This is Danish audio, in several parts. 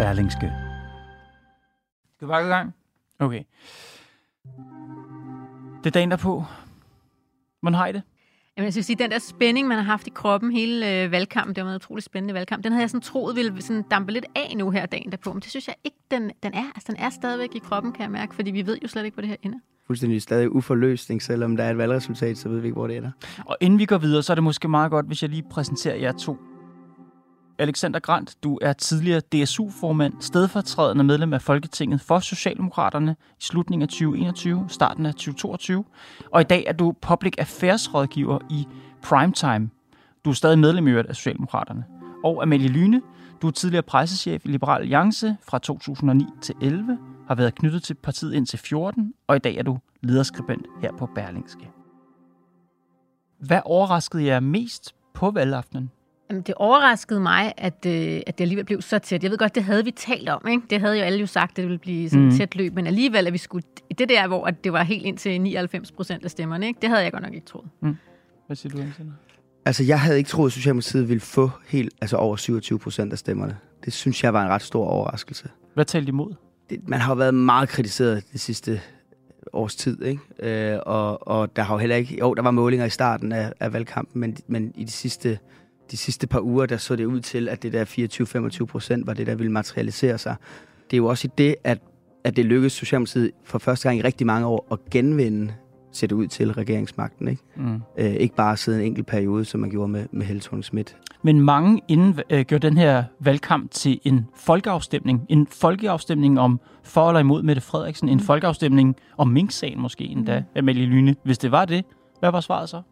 Berlingske. Skal vi bare gå i gang? Okay. Det er dagen derpå. Hvordan har I det? Jamen, jeg synes sige, den der spænding, man har haft i kroppen hele øh, valgkampen, det var en utrolig spændende valgkamp, den havde jeg sådan troet ville sådan dampe lidt af nu her dagen derpå. Men det synes jeg ikke, den, den er. Altså, den er stadigvæk i kroppen, kan jeg mærke, fordi vi ved jo slet ikke, hvor det her ender. Fuldstændig stadig uforløsning, selvom der er et valgresultat, så ved vi ikke, hvor det ender. Og inden vi går videre, så er det måske meget godt, hvis jeg lige præsenterer jer to. Alexander Grant, du er tidligere DSU-formand, stedfortrædende medlem af Folketinget for Socialdemokraterne i slutningen af 2021, starten af 2022. Og i dag er du Public Affairs-rådgiver i Primetime. Du er stadig medlem i af Socialdemokraterne. Og Amalie Lyne, du er tidligere pressechef i Liberal Alliance fra 2009 til 11, har været knyttet til partiet indtil 14, og i dag er du lederskribent her på Berlingske. Hvad overraskede jer mest på valgaftenen? Jamen, det overraskede mig, at, øh, at det alligevel blev så tæt. Jeg ved godt, det havde vi talt om. Ikke? Det havde jo alle jo sagt, at det ville blive sådan mm. tæt løb. Men alligevel, at vi skulle... Det der, hvor at det var helt ind til 99 procent af stemmerne, ikke? det havde jeg godt nok ikke troet. Mm. Hvad siger du, Alexander? Altså, jeg havde ikke troet, at Socialdemokratiet ville få helt, altså over 27 procent af stemmerne. Det synes jeg var en ret stor overraskelse. Hvad talte imod? Det, man har jo været meget kritiseret det sidste års tid, ikke? Øh, og, og der har jo heller ikke... Jo, der var målinger i starten af, af valgkampen, men, men i de sidste de sidste par uger, der så det ud til, at det der 24-25 procent var det, der ville materialisere sig. Det er jo også i det, at, at det lykkedes Socialdemokratiet for første gang i rigtig mange år at genvinde ser det ud til regeringsmagten. Ikke, mm. øh, ikke bare sidde en enkelt periode, som man gjorde med, med Helle Schmidt. Men mange inden øh, gjorde den her valgkamp til en folkeafstemning. En folkeafstemning om for eller imod Mette Frederiksen. Mm. En folkeafstemning om Mink-sagen måske endda, mm. Amalie Lyne. Hvis det var det, hvad var svaret så?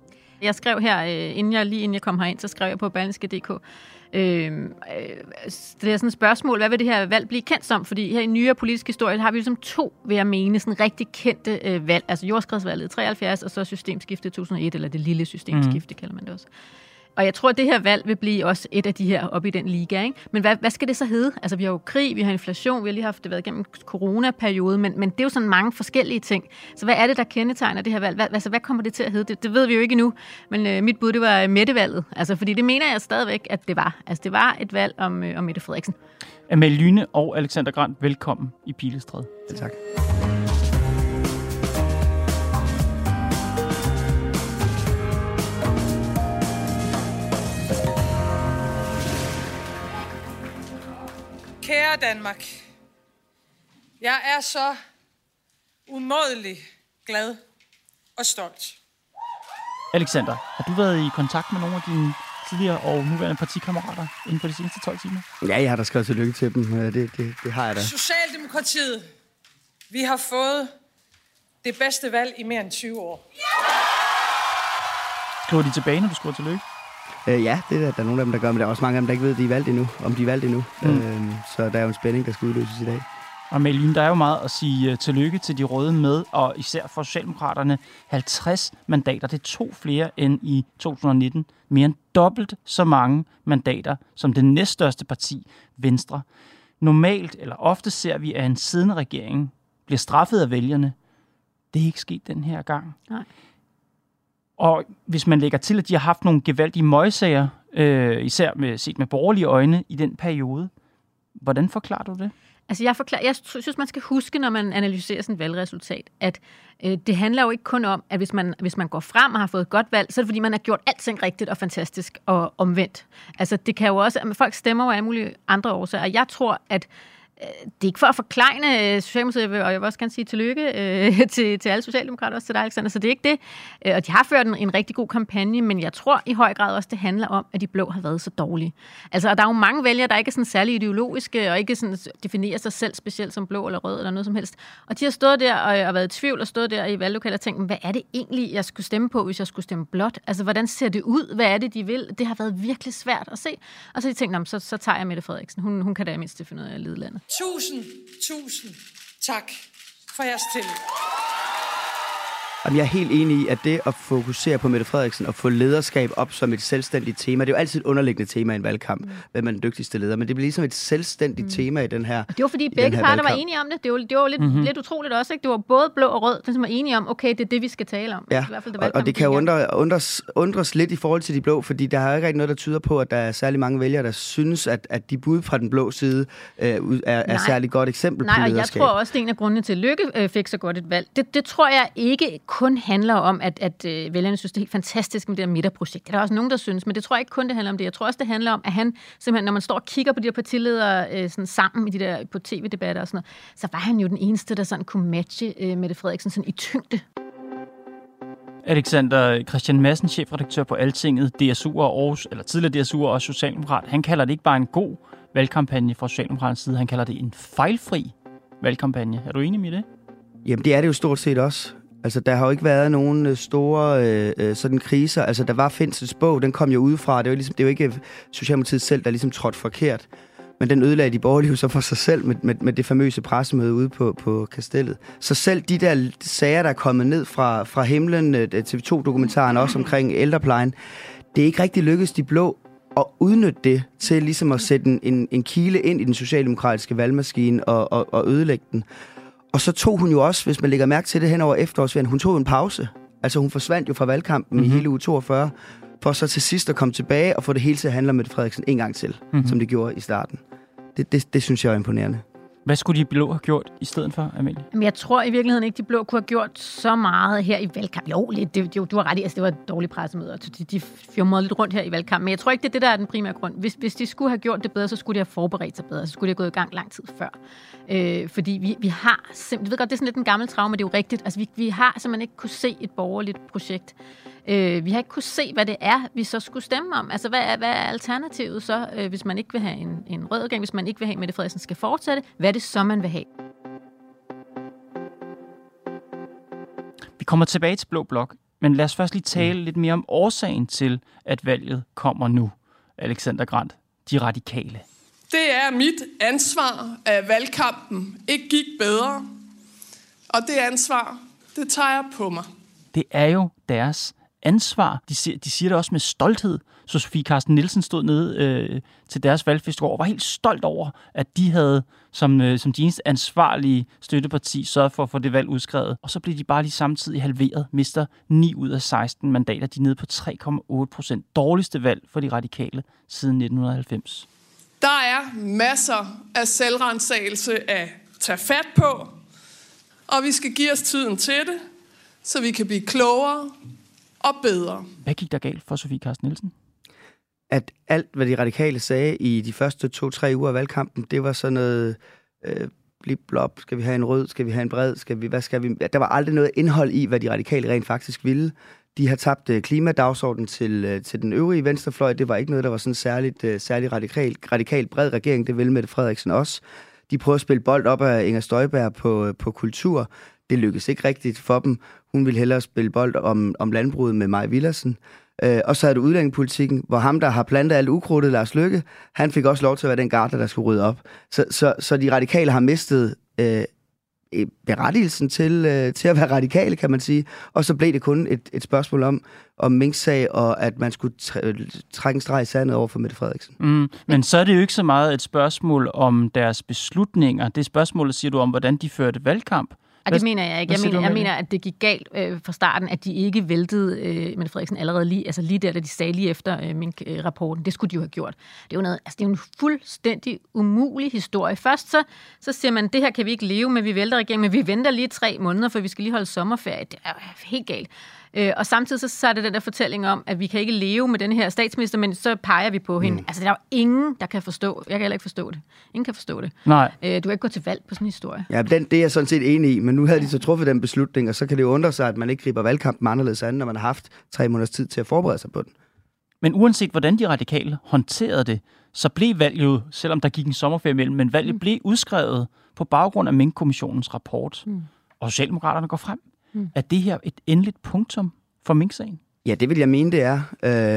Jeg skrev her, øh, inden jeg, lige inden jeg kom herind, så skrev jeg på Berlingske.dk, Øh, øh, det er sådan et spørgsmål, hvad vil det her valg blive kendt som? Fordi her i nyere politisk historie har vi ligesom to, vil jeg mene, sådan rigtig kendte øh, valg. Altså jordskredsvalget 73, og så systemskiftet 2001, eller det lille systemskifte, mm. kalder man det også. Og jeg tror, at det her valg vil blive også et af de her op i den liga. Ikke? Men hvad, hvad skal det så hedde? Altså, vi har jo krig, vi har inflation, vi har lige haft det været igennem coronaperiode, men, men det er jo sådan mange forskellige ting. Så hvad er det, der kendetegner det her valg? Hvad, altså, hvad kommer det til at hedde? Det, det ved vi jo ikke endnu, men øh, mit bud, det var Mette-valget. Altså, fordi det mener jeg stadigvæk, at det var. Altså, det var et valg om, øh, om Mette Frederiksen. Amalie Lyne og Alexander Grant, velkommen i Pilestræd. Ja, tak. Kære Danmark, jeg er så umådelig glad og stolt. Alexander, har du været i kontakt med nogle af dine tidligere og nuværende partikammerater inden for de seneste 12 timer? Ja, jeg har da skrevet tillykke til dem. Det, det, det har jeg da. Socialdemokratiet, vi har fået det bedste valg i mere end 20 år. Skriver de tilbage, når du skriver tillykke? Øh, ja, det er der, der er nogle af dem, der gør, men der er også mange af dem, der ikke ved, at de er valgt endnu, om de er valgt endnu. Mm. Øh, så der er jo en spænding, der skal udløses i dag. Og Malene, der er jo meget at sige uh, tillykke til de røde med, og især for Socialdemokraterne 50 mandater. Det er to flere end i 2019. Mere end dobbelt så mange mandater som det næststørste parti, Venstre. Normalt, eller ofte ser vi, at en siddende regering bliver straffet af vælgerne. Det er ikke sket den her gang. Nej. Og hvis man lægger til, at de har haft nogle gevaldige møgsager, øh, især med, set med borgerlige øjne i den periode, hvordan forklarer du det? Altså jeg, forklarer, jeg synes, man skal huske, når man analyserer sådan et valgresultat, at øh, det handler jo ikke kun om, at hvis man, hvis man går frem og har fået et godt valg, så er det fordi, man har gjort alting rigtigt og fantastisk og omvendt. Altså det kan jo også, at folk stemmer jo af mulige andre årsager. Jeg tror, at det er ikke for at forklejne øh, Socialdemokratiet, og jeg vil også gerne sige tillykke øh, til, til alle socialdemokrater, også til dig, Alexander, så det er ikke det. Øh, og de har ført en, en rigtig god kampagne, men jeg tror i høj grad også, det handler om, at de blå har været så dårlige. Altså, der er jo mange vælgere, der ikke er sådan særlig ideologiske, og ikke sådan definerer sig selv specielt som blå eller rød eller noget som helst. Og de har stået der og, og været i tvivl og stået der i valglokalet og tænkt, hvad er det egentlig, jeg skulle stemme på, hvis jeg skulle stemme blåt? Altså, hvordan ser det ud? Hvad er det, de vil? Det har været virkelig svært at se. Og så har de tænkt, så, så tager jeg Mette Frederiksen. Hun, hun kan da mindst finde ud af at lede landet. Tusind, tusind tak for jeres tillid. Jamen, jeg er helt enig i, at det at fokusere på Mette Frederiksen og få lederskab op som et selvstændigt tema, det er jo altid et underliggende tema i en valgkamp, mm. hvem er den dygtigste leder, men det bliver ligesom et selvstændigt mm. tema i den her Det var fordi begge parter var enige om det. Det var, det var lidt, mm-hmm. lidt utroligt også. Ikke? Det var både blå og rød, som var enige om, okay, det er det, vi skal tale om. Ja, I hvert fald, det og, og det kan undre, undres, undres lidt i forhold til de blå, fordi der er ikke rigtig noget, der tyder på, at der er særlig mange vælgere, der synes, at, at de bud fra den blå side øh, er, er særlig godt eksempel Nej, på lederskab. Nej, og jeg tror også, det er en af grundene til, at Lykke øh, fik så godt et valg. Det, det tror jeg ikke kun handler om, at, at øh, vælgerne synes, det er helt fantastisk med det her midterprojekt. Det er der også nogen, der synes, men det tror jeg ikke kun, det handler om det. Jeg tror også, det handler om, at han simpelthen, når man står og kigger på de her partiledere øh, sådan sammen i de der på tv-debatter og sådan noget, så var han jo den eneste, der sådan kunne matche øh, Mette Frederiksen sådan i tyngde. Alexander Christian Madsen, chefredaktør på Altinget, DSU og Aarhus, eller tidligere DSU og Socialdemokrat, han kalder det ikke bare en god valgkampagne fra Socialdemokraternes side, han kalder det en fejlfri valgkampagne. Er du enig med det? Jamen, det er det jo stort set også. Altså, der har jo ikke været nogen øh, store øh, øh, sådan kriser. Altså, der var Finsens bog, den kom jo udefra. Det var, ligesom, det var ikke Socialdemokratiet selv, der ligesom trådte forkert. Men den ødelagde de borgerlige så for sig selv med, med, med det famøse pressemøde ude på, på kastellet. Så selv de der sager, der er kommet ned fra, fra himlen, øh, TV2-dokumentaren også omkring ældreplejen, det er ikke rigtig lykkedes de blå at udnytte det til ligesom at sætte en, en, en kile ind i den socialdemokratiske valgmaskine og, og, og ødelægge den. Og så tog hun jo også, hvis man lægger mærke til det hen over efterårsferien, hun tog en pause. Altså hun forsvandt jo fra valgkampen mm-hmm. i mhm. hele uge 42, for så til sidst at komme tilbage og få det hele til at handle om Mette Frederiksen en gang til, mm-hmm. som det gjorde i starten. Det, det, det synes jeg er imponerende. Hvad skulle de blå have gjort i stedet for, Amelie? Jamen, jeg tror i virkeligheden ikke, de blå kunne have gjort så meget her i valgkampen. Jo, lidt, det, jo, du har ret i, altså, det var et dårligt pressemøde, og de, de fjumrede lidt rundt her i valgkampen. Men jeg tror ikke, det er det, der er den primære grund. Hvis, hvis de skulle have gjort det bedre, så skulle de have forberedt sig bedre. Så skulle de have gået i gang lang tid før. Øh, fordi vi, vi har simpelthen, jeg ved godt, det er sådan lidt en gammel traume, det er jo rigtigt. Altså, vi, vi har simpelthen ikke kunne se et borgerligt projekt. Øh, vi har ikke kunne se, hvad det er, vi så skulle stemme om. Altså, hvad er, hvad er alternativet så, øh, hvis man ikke vil have en, en rød regering, hvis man ikke vil have, at Mette Frederiksen skal fortsætte? Hvad er det så, man vil have? Vi kommer tilbage til Blå Blok, men lad os først lige tale mm. lidt mere om årsagen til, at valget kommer nu. Alexander Grant, de radikale. Det er mit ansvar, at valgkampen ikke gik bedre. Og det ansvar, det tager jeg på mig. Det er jo deres ansvar. De siger, de siger det også med stolthed. Så Sofie Carsten Nielsen stod nede øh, til deres valgfest og var helt stolt over, at de havde som, øh, som de eneste ansvarlige støtteparti sørget for at få det valg udskrevet. Og så blev de bare lige samtidig halveret, mister 9 ud af 16 mandater. De er nede på 3,8 procent. Dårligste valg for de radikale siden 1990. Der er masser af selvrensagelse at tage fat på, og vi skal give os tiden til det, så vi kan blive klogere og bedre. Hvad gik der galt for Sofie Carsten Nielsen? At alt, hvad de radikale sagde i de første to-tre uger af valgkampen, det var sådan noget... Øh, blip blop, skal vi have en rød, skal vi have en bred, skal vi, hvad skal vi... Der var aldrig noget indhold i, hvad de radikale rent faktisk ville. De har tabt øh, klimadagsordenen til, øh, til den øvrige venstrefløj. Det var ikke noget, der var sådan særligt, øh, særligt radikal, radikal bred regering. Det ville Mette Frederiksen også. De prøvede at spille bold op af Inger Støjberg på, på kultur. Det lykkedes ikke rigtigt for dem. Hun ville hellere spille bold om, om landbruget med Maja Villersen. Øh, og så er det udlændingepolitikken, hvor ham, der har plantet alt ukrudtet, Lars Lykke, han fik også lov til at være den gartner, der skulle rydde op. Så, så, så de radikale har mistet øh, berettigelsen til, øh, til at være radikale, kan man sige. Og så blev det kun et, et spørgsmål om, om Mink-sag, og at man skulle trække en streg i sandet over for Mette Frederiksen. Mm, men så er det jo ikke så meget et spørgsmål om deres beslutninger. Det spørgsmålet siger du om, hvordan de førte valgkamp. Ej, det mener jeg ikke. Jeg mener, jeg mener, at det gik galt øh, fra starten, at de ikke væltede øh, Mette Frederiksen allerede lige, altså lige der, da de sagde lige efter øh, min øh, rapporten. Det skulle de jo have gjort. Det er jo, noget, altså, det er jo en fuldstændig umulig historie. Først så, så siger man, det her kan vi ikke leve med, vi vælter regeringen, men vi venter lige tre måneder, for vi skal lige holde sommerferie. Det er helt galt. Øh, og samtidig så, så er det den der fortælling om, at vi kan ikke leve med den her statsminister, men så peger vi på hende. Mm. Altså, der er jo ingen, der kan forstå. Jeg kan heller ikke forstå det. Ingen kan forstå det. Nej. Øh, du kan ikke gå til valg på sådan en historie. Ja, den, det er jeg sådan set enig i, men nu havde de så truffet den beslutning, og så kan det jo undre sig, at man ikke griber valgkampen anderledes an, når man har haft tre måneders tid til at forberede sig på den. Men uanset hvordan de radikale håndterede det, så blev valget selvom der gik en sommerferie imellem, men valget mm. blev udskrevet på baggrund af Mink-kommissionens rapport. Mm. Og Socialdemokraterne går frem. Mm. Er det her et endeligt punktum for Mink-sagen? Ja, det vil jeg mene, det er.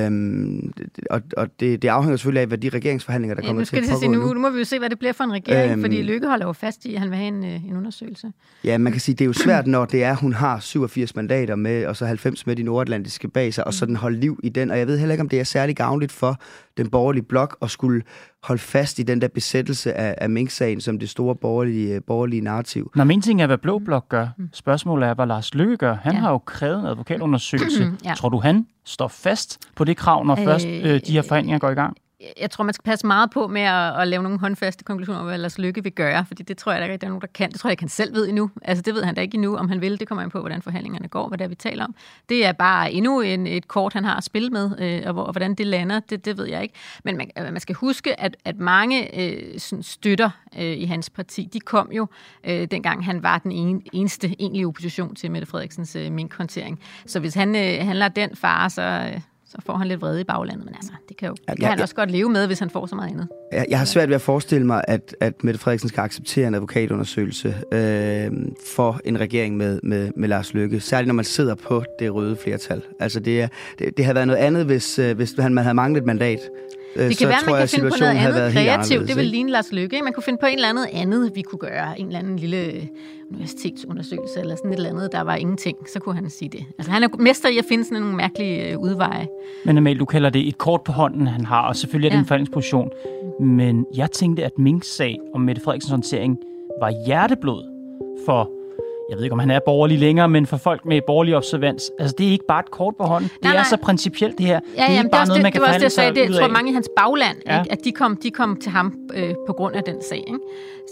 Øhm, og og det, det afhænger selvfølgelig af, hvad de regeringsforhandlinger, der Ja, kommer nu til at pågå se, nu. nu, må vi jo se, hvad det bliver for en regering, Øhm. fordi Lykke holder jo fast i, at han vil have en, øh, en undersøgelse. Ja, man kan sige, det er jo svært, når det er, hun har 87 mandater med, og så 90 med de nordatlantiske bag sig, og sådan holde liv i den. Og jeg ved heller ikke, om det er særlig gavnligt for den borgerlige blok at skulle holde fast i den der besættelse af, af Mink-sagen som det store borgerlige, borgerlige narrativ. Når en ting er, hvad Blå Blok gør, spørgsmålet er, hvad Lars Løkke gør. Han Ja. ja. har jo krævet en advokatundersøgelse. Ja. Tror du, han står fast på det krav, når Øh, først øh, de her forhandlinger går i gang? Jeg tror, man skal passe meget på med at, at lave nogle håndfaste konklusioner om, hvad Lars Lykke vil gøre, fordi det tror jeg, der ikke er nogen, der kan. Det tror jeg ikke, han selv ved endnu. Altså, det ved han da ikke endnu, om han vil. Det kommer an på, hvordan forhandlingerne går, hvad det er, vi taler om. Det er bare endnu en, et kort, han har at spille med, øh, og, hvor, og hvordan det lander, det, det ved jeg ikke. Men man, øh, man skal huske, at, at mange øh, sådan støtter øh, i hans parti, de kom jo, øh, dengang han var den en, eneste egentlige opposition til Mette Frederiksens øh, minkhåndtering. Så hvis han, øh, handler den far, så... Øh, så får han lidt vrede i baglandet, men altså, det kan, jo, Ja, det kan ja, han også godt leve med, hvis han får så meget andet. Jeg, jeg har svært ved at forestille mig, at, at Mette Frederiksen skal acceptere en advokatundersøgelse øh, for en regering med, med, med Lars Løkke. Særligt når man sidder på det røde flertal. Altså det, er, det, det havde været noget andet, hvis, øh, hvis han, man havde manglet et mandat. Øh, Det så kan være, man kan finde på noget andet kreativt. Det vil ligne Lars Lykke. ikke? Man kunne finde på en eller andet andet, vi kunne gøre. En eller anden lille universitetsundersøgelse, eller sådan et eller andet, der var ingenting. Så kunne han sige det. Altså, han er mester i at finde sådan nogle mærkelige øh, udveje. Men Amal, du kalder det et kort på hånden, han har, og selvfølgelig er det Ja. en forhandlingsposition. Men jeg tænkte, at Minks sag om Mette Frederiksens håndtering var hjerteblod for, jeg ved ikke, om han er borgerlig længere, men for folk med borgerlig observans. Altså, det er ikke bare et kort på hånden. Det Nej, er nej. så principielt, det her. Ja, det er jamen, ikke det, bare også noget, det, man kan det det, forhandle Det, sig jeg tror, mange i hans bagland, Ja. ikke? at de kom, de kom til ham øh, på grund af den sag. Ikke?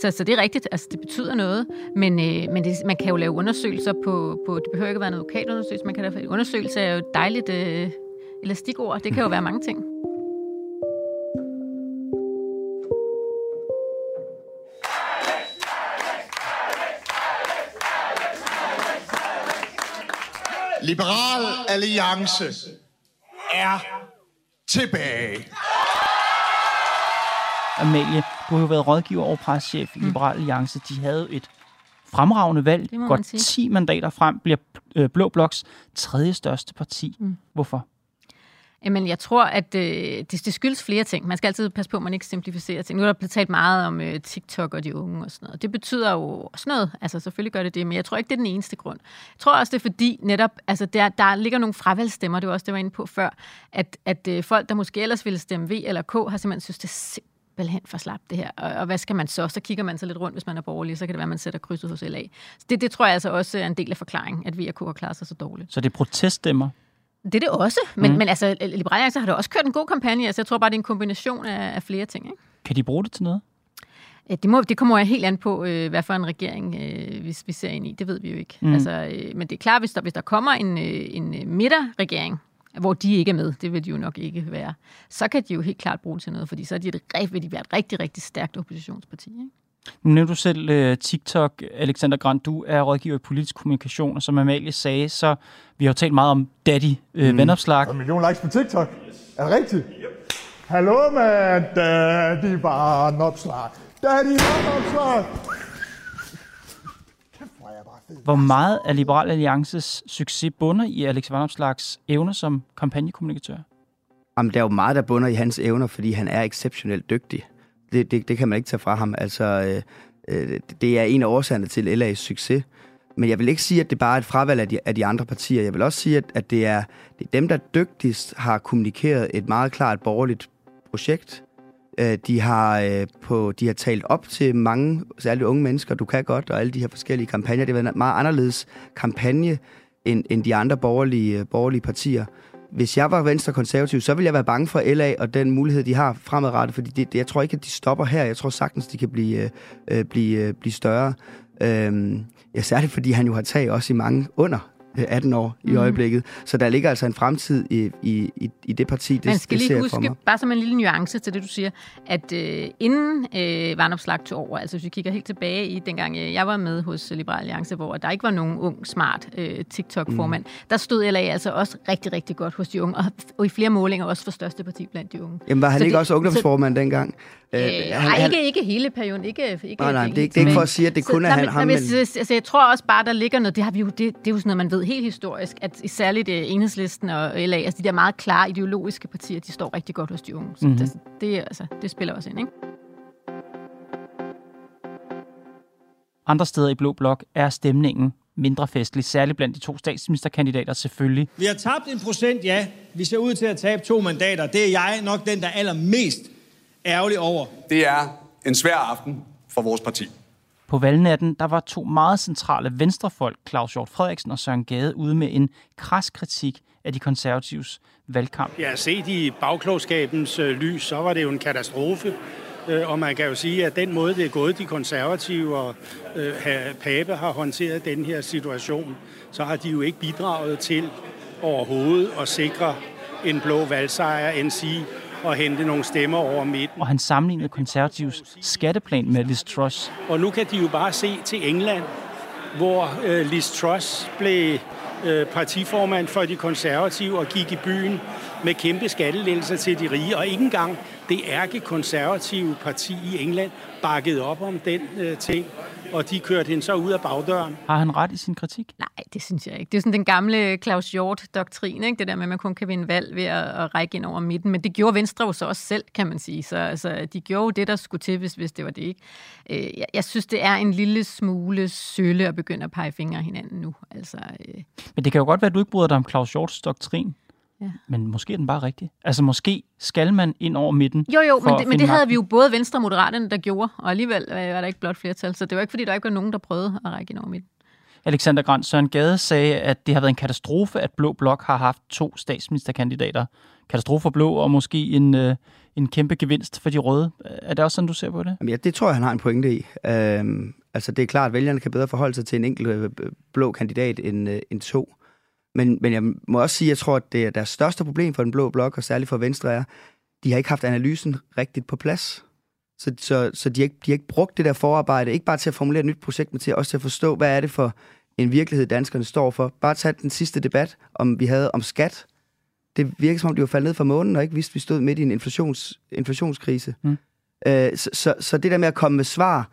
Så, så det er rigtigt. Altså, det betyder noget. Men, øh, men det, man kan jo lave undersøgelser på, på... Det behøver ikke at være en advokatundersøgelse. Man kan lave, undersøgelse er jo et dejligt øh, elastikord. Det kan jo være mange ting. Liberal Alliance er tilbage. Amalie, du har jo været rådgiver og preschef i Liberal Alliance. De havde et fremragende valg. Mm. Det må man Godt sige. 10 mandater frem bliver øh, Blå Bloks tredje største parti. Mm. Hvorfor? Jamen, jeg tror, at øh, det, det skyldes flere ting. Man skal altid passe på, at man ikke simplificerer ting. Nu er der blevet talt meget om øh, TikTok og de unge og sådan noget. Det betyder jo også noget. Altså, selvfølgelig gør det det, men jeg tror ikke, det er den eneste grund. Jeg tror også, det er fordi netop, altså, der, der ligger nogle fravalgstemmer, det var også det, jeg var inde på før, at, at øh, folk, der måske ellers ville stemme V eller K, har simpelthen synes, det er simpelthen for slapt det her. Og, og hvad skal man så? Så kigger man så lidt rundt, hvis man er borgerlig, så kan det være, at man sætter krydset hos LA. Så det, det tror jeg altså også er en del af forklaringen, at vi og K har klaret sig så dårligt. Så det er proteststemmer. Det er det også, men, Mm. men altså, Liberale Alliance har da også kørt en god kampagne, altså jeg tror bare, det er en kombination af, af flere ting. Ikke? Kan de bruge det til noget? Øh, Det, må, det kommer jeg helt an på, øh, hvad for en regering øh, vi, vi ser ind i. Det ved vi jo ikke. Mm. Altså, øh, men det er klart, hvis der, hvis der kommer en, øh, en øh, midterregering, hvor de ikke er med, det vil de jo nok ikke være, så kan de jo helt klart bruge det til noget, fordi så er de et, vil de være et rigtig, rigtig stærkt oppositionsparti. Ikke? Nu nævnte du selv uh, TikTok, Alexander Grant. Du er rådgiver i politisk kommunikation, og som Amalie sagde, så vi har jo talt meget om daddy uh, mm. vandopslag. Der er en million likes på TikTok. Er det rigtigt? Hallo, man. Daddy barnopslag. Daddy barnopslag. Kæft, hvor er meget af Liberal Alliances succes bunder i Alex Vanopslags evner som kampagnekommunikatør? Jamen, der er jo meget, der bunder i hans evner, fordi han er exceptionelt dygtig. Det, det, det kan man ikke tage fra ham. Altså, øh, øh, det er en af årsagerne til LA's succes. Men jeg vil ikke sige, at det bare er et fravalg af de, af de andre partier. Jeg vil også sige, at, at det, er, det er dem, der dygtigst har kommunikeret et meget klart borgerligt projekt. Øh, de, har, øh, på, de har talt op til mange, særligt unge mennesker, du kan godt, og alle de her forskellige kampagner. Det har været en meget anderledes kampagne end, end de andre borgerlige, øh, borgerlige partier hvis jeg var venstre konservativ, så ville jeg være bange for LA og den mulighed, de har fremadrettet, fordi det, jeg tror ikke, at de stopper her. Jeg tror sagtens, de kan blive, øh, øh blive, øh, blive større. Øhm, ja, særligt fordi han jo har tag også i mange under 18 år i Mhm. øjeblikket. Så der ligger altså en fremtid i, i, i, i det parti, det, Man skal det lige huske, bare som en lille nuance til det, du siger, at øh, inden øh, Varnopslag tog over, altså hvis vi kigger helt tilbage i dengang øh, jeg var med hos Liberal Alliance, hvor der ikke var nogen ung, smart øh, TikTok-formand, mm. der stod LA altså også rigtig, rigtig godt hos de unge, og, og i flere målinger også for største parti blandt de unge. Jamen var han Så ikke det- også ungdomsformand dengang? Øh, Øh, nej, ikke, ikke hele perioden. Ikke, ikke, Nej, nej, det er ikke- det er ikke for at sige, at det kun er nej, han- men- ham, nej, men- men... Altså, jeg tror også bare, der ligger noget, det, har vi jo, det, det er jo sådan noget, man ved helt historisk, at særligt uh, Enhedslisten og LA, altså de der meget klare ideologiske partier, de står rigtig godt hos de unge. Så Mhm. mm-hmm. det, det, er, altså, det spiller også ind, ikke? Andre steder i Blå Blok er stemningen mindre festlig, særligt blandt de to statsministerkandidater selvfølgelig. Vi har tabt en procent, ja. Vi ser ud til at tabe to mandater. Det er jeg nok den, der er allermest ærgerlig over. Det er en svær aften for vores parti. På valgnatten, der var to meget centrale venstrefolk, Claus Hjort Frederiksen og Søren Gade, ude med en kras kritik af de konservatives valgkamp. Ja, set i bagklogskabens øh, lys, så var det jo en katastrofe. Øh, og man kan jo sige, at den måde, det er gået de konservative og øh, have- Pape har håndteret den her situation, så har de jo ikke bidraget til overhovedet at sikre en blå valgsejr, end sige at hente nogle stemmer over midten. Og han sammenlignede konservativs skatteplan med Liz Truss. Og nu kan de jo bare se til England, hvor øh, Liz Truss blev øh, partiformand for de konservative og gik i byen med kæmpe skattelettelser til de rige. Og ikke engang det ærke konservative parti i England bakkede op om den øh, ting, og de kørte hende så ud af bagdøren. Har han ret i sin kritik? Nej, det synes jeg ikke. Det er sådan den gamle Claus Hjort-doktrin, ikke? det der med, at man kun kan vinde valg ved at, at række ind over midten. Men det gjorde Venstre jo så også selv, kan man sige. Så altså, de gjorde jo det, der skulle til, hvis, hvis det var det ikke. Øh, jeg, jeg synes, det er en lille smule sølle at begynde at pege fingre af hinanden nu. Altså, øh, Men det kan jo godt være, at du ikke bryder dig om Claus Hjorts doktrin. Ja. Men måske er den bare rigtig. Altså måske skal man ind over midten. Jo, jo, men det, men det havde magten. vi jo både Venstre og Moderaterne, der gjorde, og alligevel øh, var der ikke blot flertal. Så det var ikke, fordi der ikke var nogen, der prøvede at række ind over midten. Alexander Grant Søren Gade sagde, at det har været en katastrofe, at Blå Blok har haft to statsministerkandidater. Katastrofe for Blå, og måske en, øh, en kæmpe gevinst for de røde. Er det også sådan, du ser på det? Jamen, ja, det tror jeg, han har en pointe i. Øhm, altså, det er klart, at vælgerne kan bedre forholde sig til en enkelt øh, blå kandidat end, øh, end to. Men, men jeg må også sige, at jeg tror, at det er deres største problem for den blå blok, og særligt for Venstre, er, de har ikke haft analysen rigtigt på plads. Så, så, så de, har ikke, de har ikke brugt det der forarbejde, ikke bare til at formulere et nyt projekt, men til også til at forstå, hvad er det for en virkelighed, danskerne står for. Bare tage den sidste debat, om vi havde om skat. Det virker som om, de var faldet ned fra månen, og ikke vidste, at vi stod midt i en inflations, inflationskrise. Mm. Øh, så, så, så det der med at komme med svar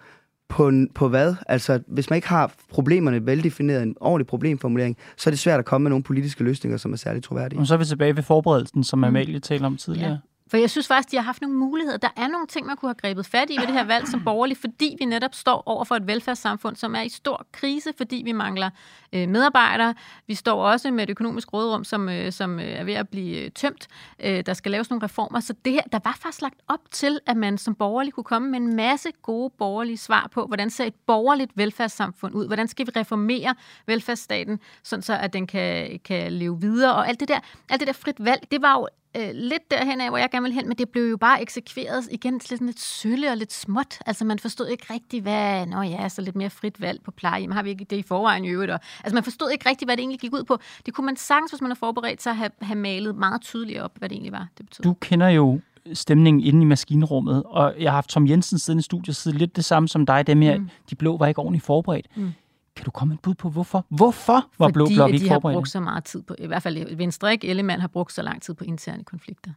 på, på hvad? Altså, hvis man ikke har problemerne veldefineret, en ordentlig problemformulering, så er det svært at komme med nogle politiske løsninger, som er særligt troværdige. Og så er vi tilbage ved forberedelsen, som Mm. Amalie talte om tidligere. Ja. For jeg synes faktisk, de har haft nogle muligheder. Der er nogle ting, man kunne have grebet fat i ved det her valg som borgerlig, fordi vi netop står over for et velfærdssamfund, som er i stor krise, fordi vi mangler øh, medarbejdere. Vi står også med et økonomisk rådrum, som, øh, som øh, er ved at blive øh, tømt. Øh, der skal laves nogle reformer. Så det her, der var faktisk lagt op til, at man som borgerlig kunne komme med en masse gode borgerlige svar på, hvordan ser et borgerligt velfærdssamfund ud? Hvordan skal vi reformere velfærdsstaten, sådan så at den kan, kan leve videre? Og alt det der, alt det der frit valg, det var jo øh, lidt derhen af, hvor jeg gerne vil hen, men det blev jo bare eksekveret igen lidt, lidt sølle og lidt småt. Altså man forstod ikke rigtig, hvad, nå ja, så lidt mere frit valg på plejehjem, har vi ikke det i forvejen i øvrigt. Og, altså man forstod ikke rigtig, hvad det egentlig gik ud på. Det kunne man sagtens, hvis man har forberedt sig, have, have malet meget tydeligt op, hvad det egentlig var, det betød. Du kender jo stemningen inde i maskinrummet, og jeg har haft Tom Jensen siden i studiet siddet lidt det samme som dig, dem her, mm. de blå var ikke ordentligt forberedt. Mm. Kan du komme et bud på, hvorfor? Hvorfor var Blå Fordi Blok at ikke de har forberedt? brugt så meget tid på, i hvert fald Venstre ikke, Ellemann har brugt så lang tid på interne konflikter.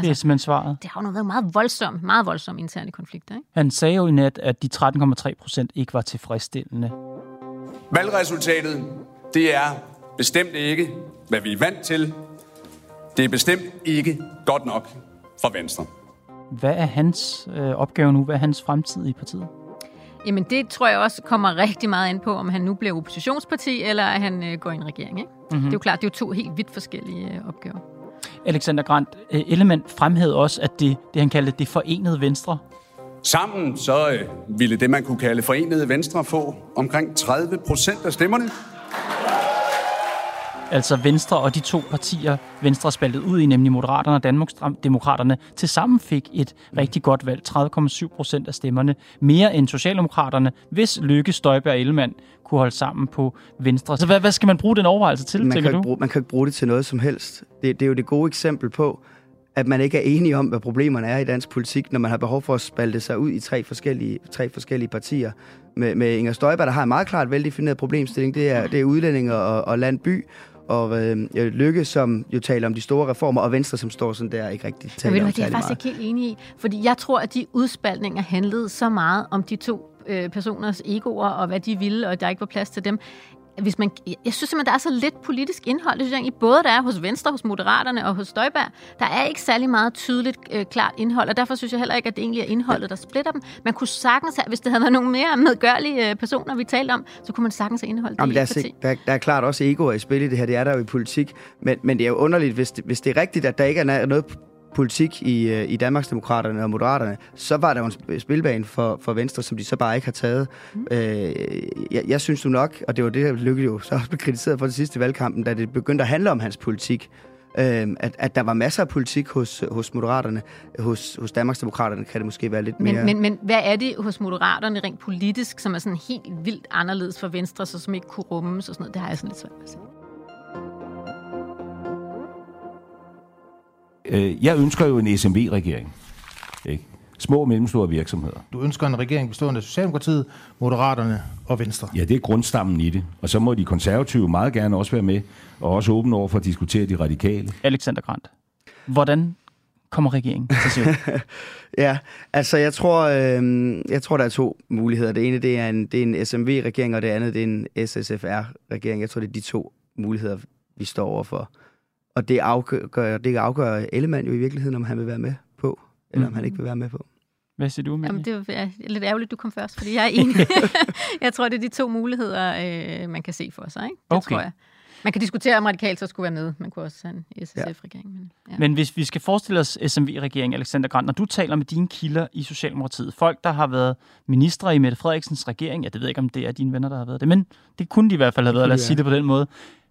Det er simpelthen svaret. Det har jo været meget voldsomt, meget voldsomt interne konflikter, ikke? Han sagde jo i nat, at de 13,3 procent ikke var tilfredsstillende. Valgresultatet, det er bestemt ikke, hvad vi er vant til. Det er bestemt ikke godt nok for Venstre. Hvad er hans øh, opgave nu? Hvad er hans fremtid i partiet? Jamen det tror jeg også kommer rigtig meget ind på, om han nu bliver oppositionsparti, eller at han øh, går i en regering. Ikke? Mhm. Mm-hmm. Det er jo klart, det er jo to helt vidt forskellige øh, opgaver. Alexander Grant, øh, Ellemann fremhævede også, at det, det han kaldte det forenede Venstre, Sammen så øh, ville det, man kunne kalde forenede Venstre, få omkring 30 procent af stemmerne. Altså Venstre og de to partier, Venstre spaltet ud i, nemlig Moderaterne og Danmarksdemokraterne, til sammen fik et rigtig godt valg, 30,7 procent af stemmerne, mere end Socialdemokraterne, hvis Lykke, Støjberg og Ellemann kunne holde sammen på Venstre. Så hvad, hvad skal man bruge den overvejelse til, man tænker kan du? Bruge, man kan ikke bruge det til noget som helst. Det, det er jo det gode eksempel på, at man ikke er enige om, hvad problemerne er i dansk politik, når man har behov for at spalte sig ud i tre forskellige, tre forskellige partier. Med, med Inger Støjberg, der har en meget klart veldefineret problemstilling, det er, det er udlændinge og, og landby, og øh, Lykke, som jo taler om de store reformer, og Venstre, som står sådan der, ikke rigtig taler Men om det er jeg faktisk meget. ikke helt enig i. Fordi jeg tror, at de udspaltninger handlede så meget om de to øh, personers egoer, og hvad de ville, og der ikke var plads til dem. Hvis man, jeg synes simpelthen, der er så lidt politisk indhold. Det synes jeg både der er hos Venstre, hos Moderaterne og hos Støjberg. Der er ikke særlig meget tydeligt, øh, klart indhold, og derfor synes jeg heller ikke, at det egentlig er indholdet, der splitter dem. Man kunne sagtens hvis det havde været nogle mere medgørlige øh, personer, vi talte om, så kunne man sagtens have indholdt det Jamen, i der, er, sik- der, der er klart også egoer i spil i det her, det er der jo i politik, men, men det er jo underligt, hvis det, hvis det er rigtigt, at der ikke er noget politik i, øh, i Danmarksdemokraterne og Moderaterne, så var der jo en sp- spilbane for, for Venstre, som de så bare ikke har taget. Mm. Øh, jeg, jeg synes jo nok, og det var det, Lykke jo så også blev kritiseret for det sidste valgkampen, da det begyndte at handle om hans politik, øh, at, at der var masser af politik hos, hos Moderaterne. Hos, hos Danmarksdemokraterne kan det måske være lidt mere... Men, men, men hvad er det hos Moderaterne rent politisk, som er sådan helt vildt anderledes for Venstre, så som ikke kunne rummes og sådan noget? Det har jeg sådan lidt svært ved at se. Øh, Jeg ønsker jo en SMV-regering. Ikke? Små og mellemstore virksomheder. Du ønsker en regering bestående af Socialdemokratiet, Moderaterne og Venstre. Ja, det er grundstammen i det. Og så må de konservative meget gerne også være med, og også åbne over for at diskutere de radikale. Alexander Grant. Hvordan kommer regeringen til? Ja, altså jeg tror, øh, jeg tror, der er to muligheder. Det ene, det er en, det er en SMV-regering, og det andet, det er en SSFR-regering. Jeg tror, det er de to muligheder, vi står overfor. Og det afgør, det afgør Ellemann jo i virkeligheden, om han vil være med på, eller om han ikke vil være med på. Hvad siger du, Amalie? Jamen, det er lidt ærgerligt, du kom først, fordi jeg er enig. jeg tror, det er de to muligheder, øh, man kan se for sig. Ikke? Det Okay. tror jeg. Man kan diskutere, om radikalt så skulle være med. Man kunne også have en SSF-regering. Men, ja. Men hvis vi skal forestille os SMV-regeringen, Alexander Grant, når du taler med dine kilder i Socialdemokratiet, folk, der har været ministre i Mette Frederiksens regering, ja, det ved jeg ikke, om det er dine venner, der har været det, men det kunne de i hvert fald have været, lad os sige det på den måde.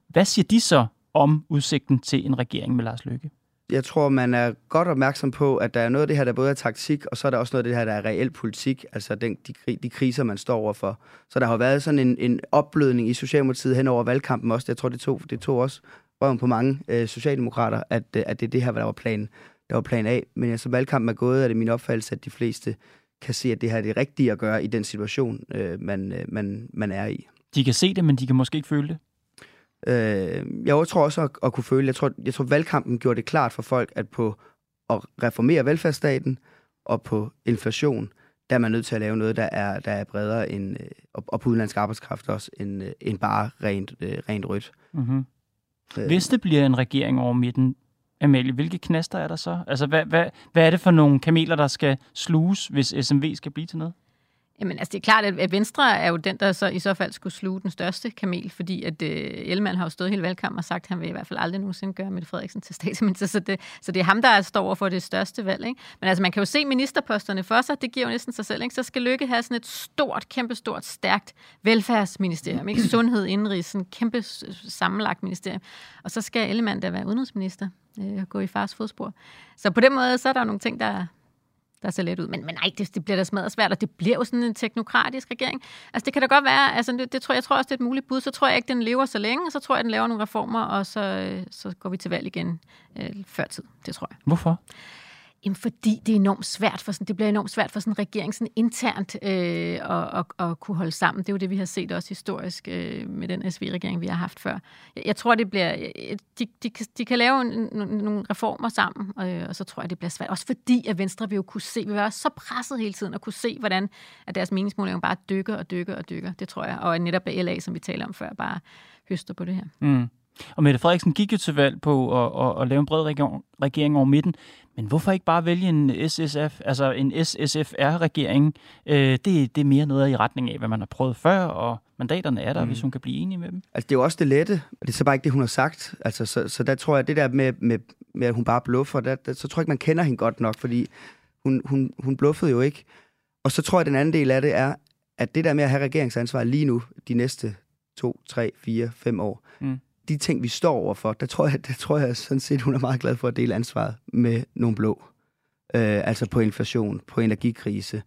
Hvad siger de så om udsigten til en regering med Lars Løkke? Jeg tror, man er godt opmærksom på, at der er noget af det her, der både er taktik, og så er der også noget af det her, der er reel politik, altså den, de, de kriser, man står overfor. Så der har været sådan en, en opblødning i Socialdemokratiet hen over valgkampen også. Jeg tror, det tog, det tog også røven på mange øh, socialdemokrater, at, øh, at det er det her, der var plan, der var plan A. Men altså, valgkampen er gået, er det min opfattelse, at de fleste kan se, at det her er det rigtige at gøre i den situation, øh, man, øh, man, man er i. De kan se det, men de kan måske ikke føle det. Øh, jeg tror også at, at kunne føle, jeg tror, jeg tror valgkampen gjorde det klart for folk, at på at reformere velfærdsstaten og på inflation, der er man nødt til at lave noget, der er, der er bredere end, øh, og, og på udenlandsk arbejdskraft også, end, øh, end bare rent, øh, rent rødt. Mm-hmm. Øh. Hvis det bliver en regering over midten, Amalie, hvilke knaster er der så? Altså, hvad, hvad, hvad er det for nogle kameler, der skal sluges, hvis SMV skal blive til noget? Jamen, altså det er klart, at Venstre er jo den, der så i så fald skulle sluge den største kamel, fordi at øh, Ellemann har jo stået hele valgkampen og sagt, at han vil i hvert fald aldrig nogensinde gøre Mette Frederiksen til statsminister, så det, så det er ham, der står over for det største valg. Ikke? Men altså, man kan jo se ministerposterne for sig, det giver jo næsten sig selv. Ikke? Så skal Lykke have sådan et stort, kæmpestort, stærkt velfærdsministerium, ikke? sundhed, indrigs, sådan kæmpe sammenlagt ministerium. Og så skal Ellemann da være udenrigsminister øh, og gå i fars fodspor. Så på den måde, så er der jo nogle ting, der, der ser let ud. Men, men nej, det, det bliver da smadret svært, og det bliver jo sådan en teknokratisk regering. Altså det kan da godt være, altså det, det tror jeg, tror også, det er et muligt bud. Så tror jeg ikke, den lever så længe, og så tror jeg, den laver nogle reformer, og så, øh, så går vi til valg igen øh, før tid. Det tror jeg. Hvorfor? Jamen, fordi det er enormt svært for sådan, det bliver enormt svært for sådan en regering sådan internt øh, at, at, at kunne holde sammen. Det er jo det, vi har set også historisk øh, med den SV-regering, vi har haft før. Jeg, jeg tror, det bliver, øh, øh, de, de, kan- de kan lave nogle- reformer sammen, øh, og så tror jeg, det bliver svært. Også fordi, at Venstre vil jo kunne se, vi vil være så presset hele tiden, at kunne se, hvordan at deres meningsmåling bare dykker og dykker og dykker. Det tror jeg. Og netop LA, som vi taler om før, bare høster på det her. Mm. Og Mette Frederiksen gik jo til valg på at, at, at lave en bred regering, regering over midten. Men hvorfor ikke bare vælge en SSF, altså en SSFR-regering? Øh, det, det er mere noget i retning af, hvad man har prøvet før, og mandaterne er der, mm. hvis hun kan blive enig med dem. Altså, det er jo også det lette, og det er så bare ikke det, hun har sagt. Altså, så, så der tror jeg, det der med, med, med at hun bare bluffer, der, der, så tror jeg ikke, man kender hende godt nok, fordi hun, hun, hun bluffede jo ikke. Og så tror jeg, den anden del af det er, at det der med at have regeringsansvar lige nu, de næste to, tre, fire, fem år, Mm. De ting, vi står overfor, der tror jeg, der tror jeg sådan set, hun er meget glad for at dele ansvaret med nogle blå. Øh, altså på inflation, på energikrise,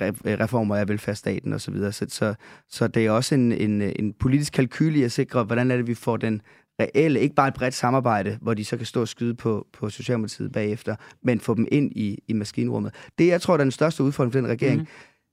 reformer af velfærdsstaten osv. Så, så, så, så det er også en, en, en politisk kalkyl i at sikre, hvordan er det, vi får den reelle, ikke bare et bredt samarbejde, hvor de så kan stå og skyde på, på Socialdemokratiet bagefter, men få dem ind i, i maskinrummet. Det, jeg tror, der er den største udfordring for den regering, mm.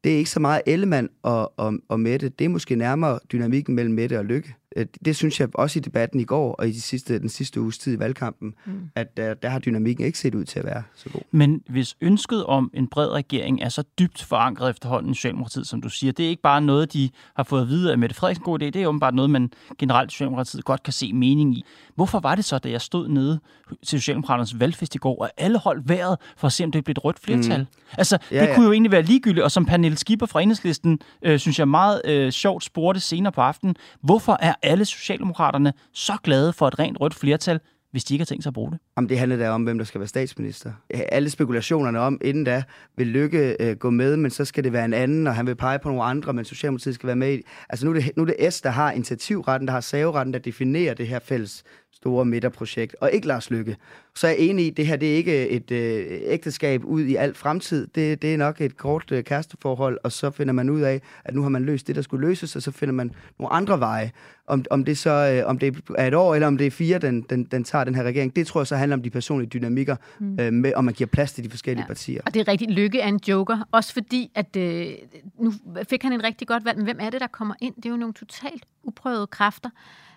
det er ikke så meget Ellemann og, og, og Mette, det er måske nærmere dynamikken mellem Mette og Lykke. Øh, det synes jeg også i debatten i går og i de sidste, den sidste uges tid i valgkampen, mm. at der, der har dynamikken ikke set ud til at være så god. Men hvis ønsket om en bred regering er så dybt forankret efterhånden i Socialdemokratiet, som du siger, det er ikke bare noget, de har fået at vide af Mette Frederiksen god idé, det er åbenbart noget, man generelt i Socialdemokratiet godt kan se mening i. Hvorfor var det så, da jeg stod nede til Socialdemokraternes valgfest i går, og alle holdt vejret for at se, om det blev et rødt flertal? Mm. Altså, ja, det ja. kunne jo egentlig være ligegyldigt, og som Pernille Skipper fra Enhedslisten, øh, synes jeg meget øh, sjovt spurgte senere på aftenen, hvorfor er alle Socialdemokraterne så glade for et rent rødt flertal, hvis de ikke har tænkt sig at bruge det? Om det handler da om, hvem der skal være statsminister. Alle spekulationerne om, inden da vil Lykke øh, gå med, men så skal det være en anden, og han vil pege på nogle andre, men Socialdemokratiet skal være med i. Altså nu er det, nu er det S, der har initiativretten, der har saveretten, der definerer det her fælles store midterprojekt, og ikke Lars Lykke. Så er jeg enig i, at det her det er ikke et øh, ægteskab ud i al fremtid. Det, det er nok et kort øh, kæresteforhold, og så finder man ud af, at nu har man løst det, der skulle løses, og så finder man nogle andre veje. Om, om det så øh, om det er et år, eller om det er fire, den, den, den tager den her regering, det tror jeg så handler om de personlige dynamikker, mm. øh, med, om man giver plads til de forskellige ja. partier. Og det er rigtig Lykke er en joker, også fordi, at øh, nu fik han en rigtig godt valg, men hvem er det, der kommer ind? Det er jo nogle totalt uprøvede kræfter.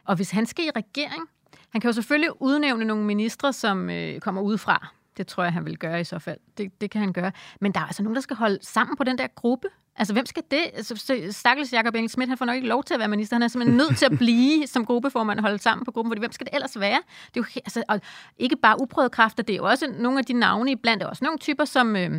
Og hvis han skal i regering, han kan jo selvfølgelig udnævne nogle ministre, som øh, kommer udefra. Det tror jeg, han vil gøre i så fald. Det, det kan han gøre. Men der er altså nogen, der skal holde sammen på den der gruppe. Altså, hvem skal det? Altså, Stakkels Jacob Engel Schmidt, han får nok ikke lov til at være minister. Han er simpelthen nødt til at blive som gruppeformand og holde sammen på gruppen, fordi hvem skal det ellers være? Det er jo altså, og ikke bare uprøvede kræfter, det er jo også nogle af de navne iblandt, er også nogle typer, som... Øh,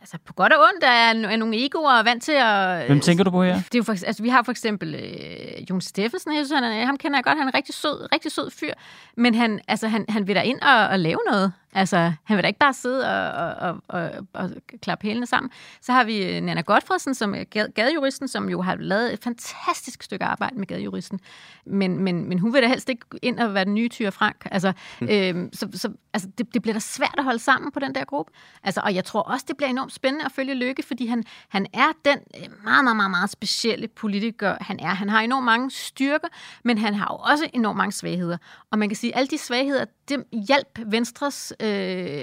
altså på godt og ondt er, er nogle egoer vant til at... Hvem tænker du på her? Det er jo for, altså, vi har for eksempel øh, Jon Steffensen, jeg synes, han, er, ham kender jeg godt, han er en rigtig sød, rigtig sød fyr, men han, altså, han, han vil da ind og, og lave noget. Altså, han vil da ikke bare sidde og, og, og, og klappe hælene sammen. Så har vi øh, Nana Godfredsen, som er gadejuristen, som jo har lavet et fantastisk stykke arbejde med gadejuristen. Men, men, men hun vil da helst ikke ind og være den nye Tyre Frank. Altså, mm. øhm, så, så altså, det, det bliver da svært at holde sammen på den der gruppe. Altså, og jeg tror også, det bliver enormt spændende at følge Lykke, fordi han, han er den øh, meget, meget, meget, meget specielle politiker, han er. Han har enormt mange styrker, men han har jo også enormt mange svagheder. Og man kan sige, at alle de svagheder, det hjalp Venstres øh,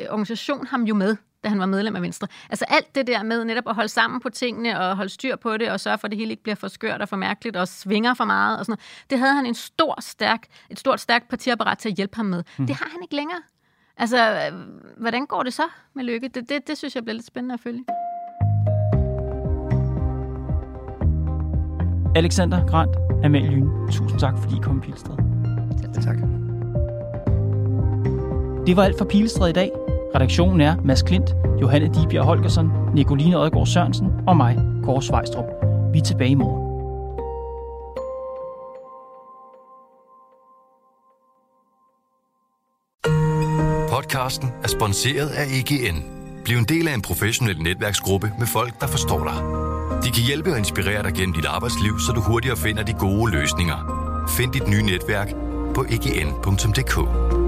organisation ham jo med da han var medlem af Venstre. Altså alt det der med netop at holde sammen på tingene og holde styr på det og sørge for, at det hele ikke bliver for skørt og for mærkeligt og svinger for meget og sådan noget. Det havde han en stor, stærk, et stort, stærkt partiapparat til at hjælpe ham med. Mm. Det har han ikke længere. Altså, hvordan går det så med Lykke? Det, det, det synes jeg bliver lidt spændende at følge. Alexander Grant, Amalie Lyne, tusind tak, fordi I kom i Pilstred. Selv tak. Det var alt for Pilestræd i dag. Redaktionen er Mads Klint, Johanne Dibjerg Holgersen, Nicoline Odgaard Sørensen og mig, Kåre Svejstrup. Vi er tilbage i morgen. Podcasten er sponsoreret af EGN. Bliv en del af en professionel netværksgruppe med folk, der forstår dig. De kan hjælpe og inspirere dig gennem dit arbejdsliv, så du hurtigere finder de gode løsninger. Find dit nye netværk på egn.dk.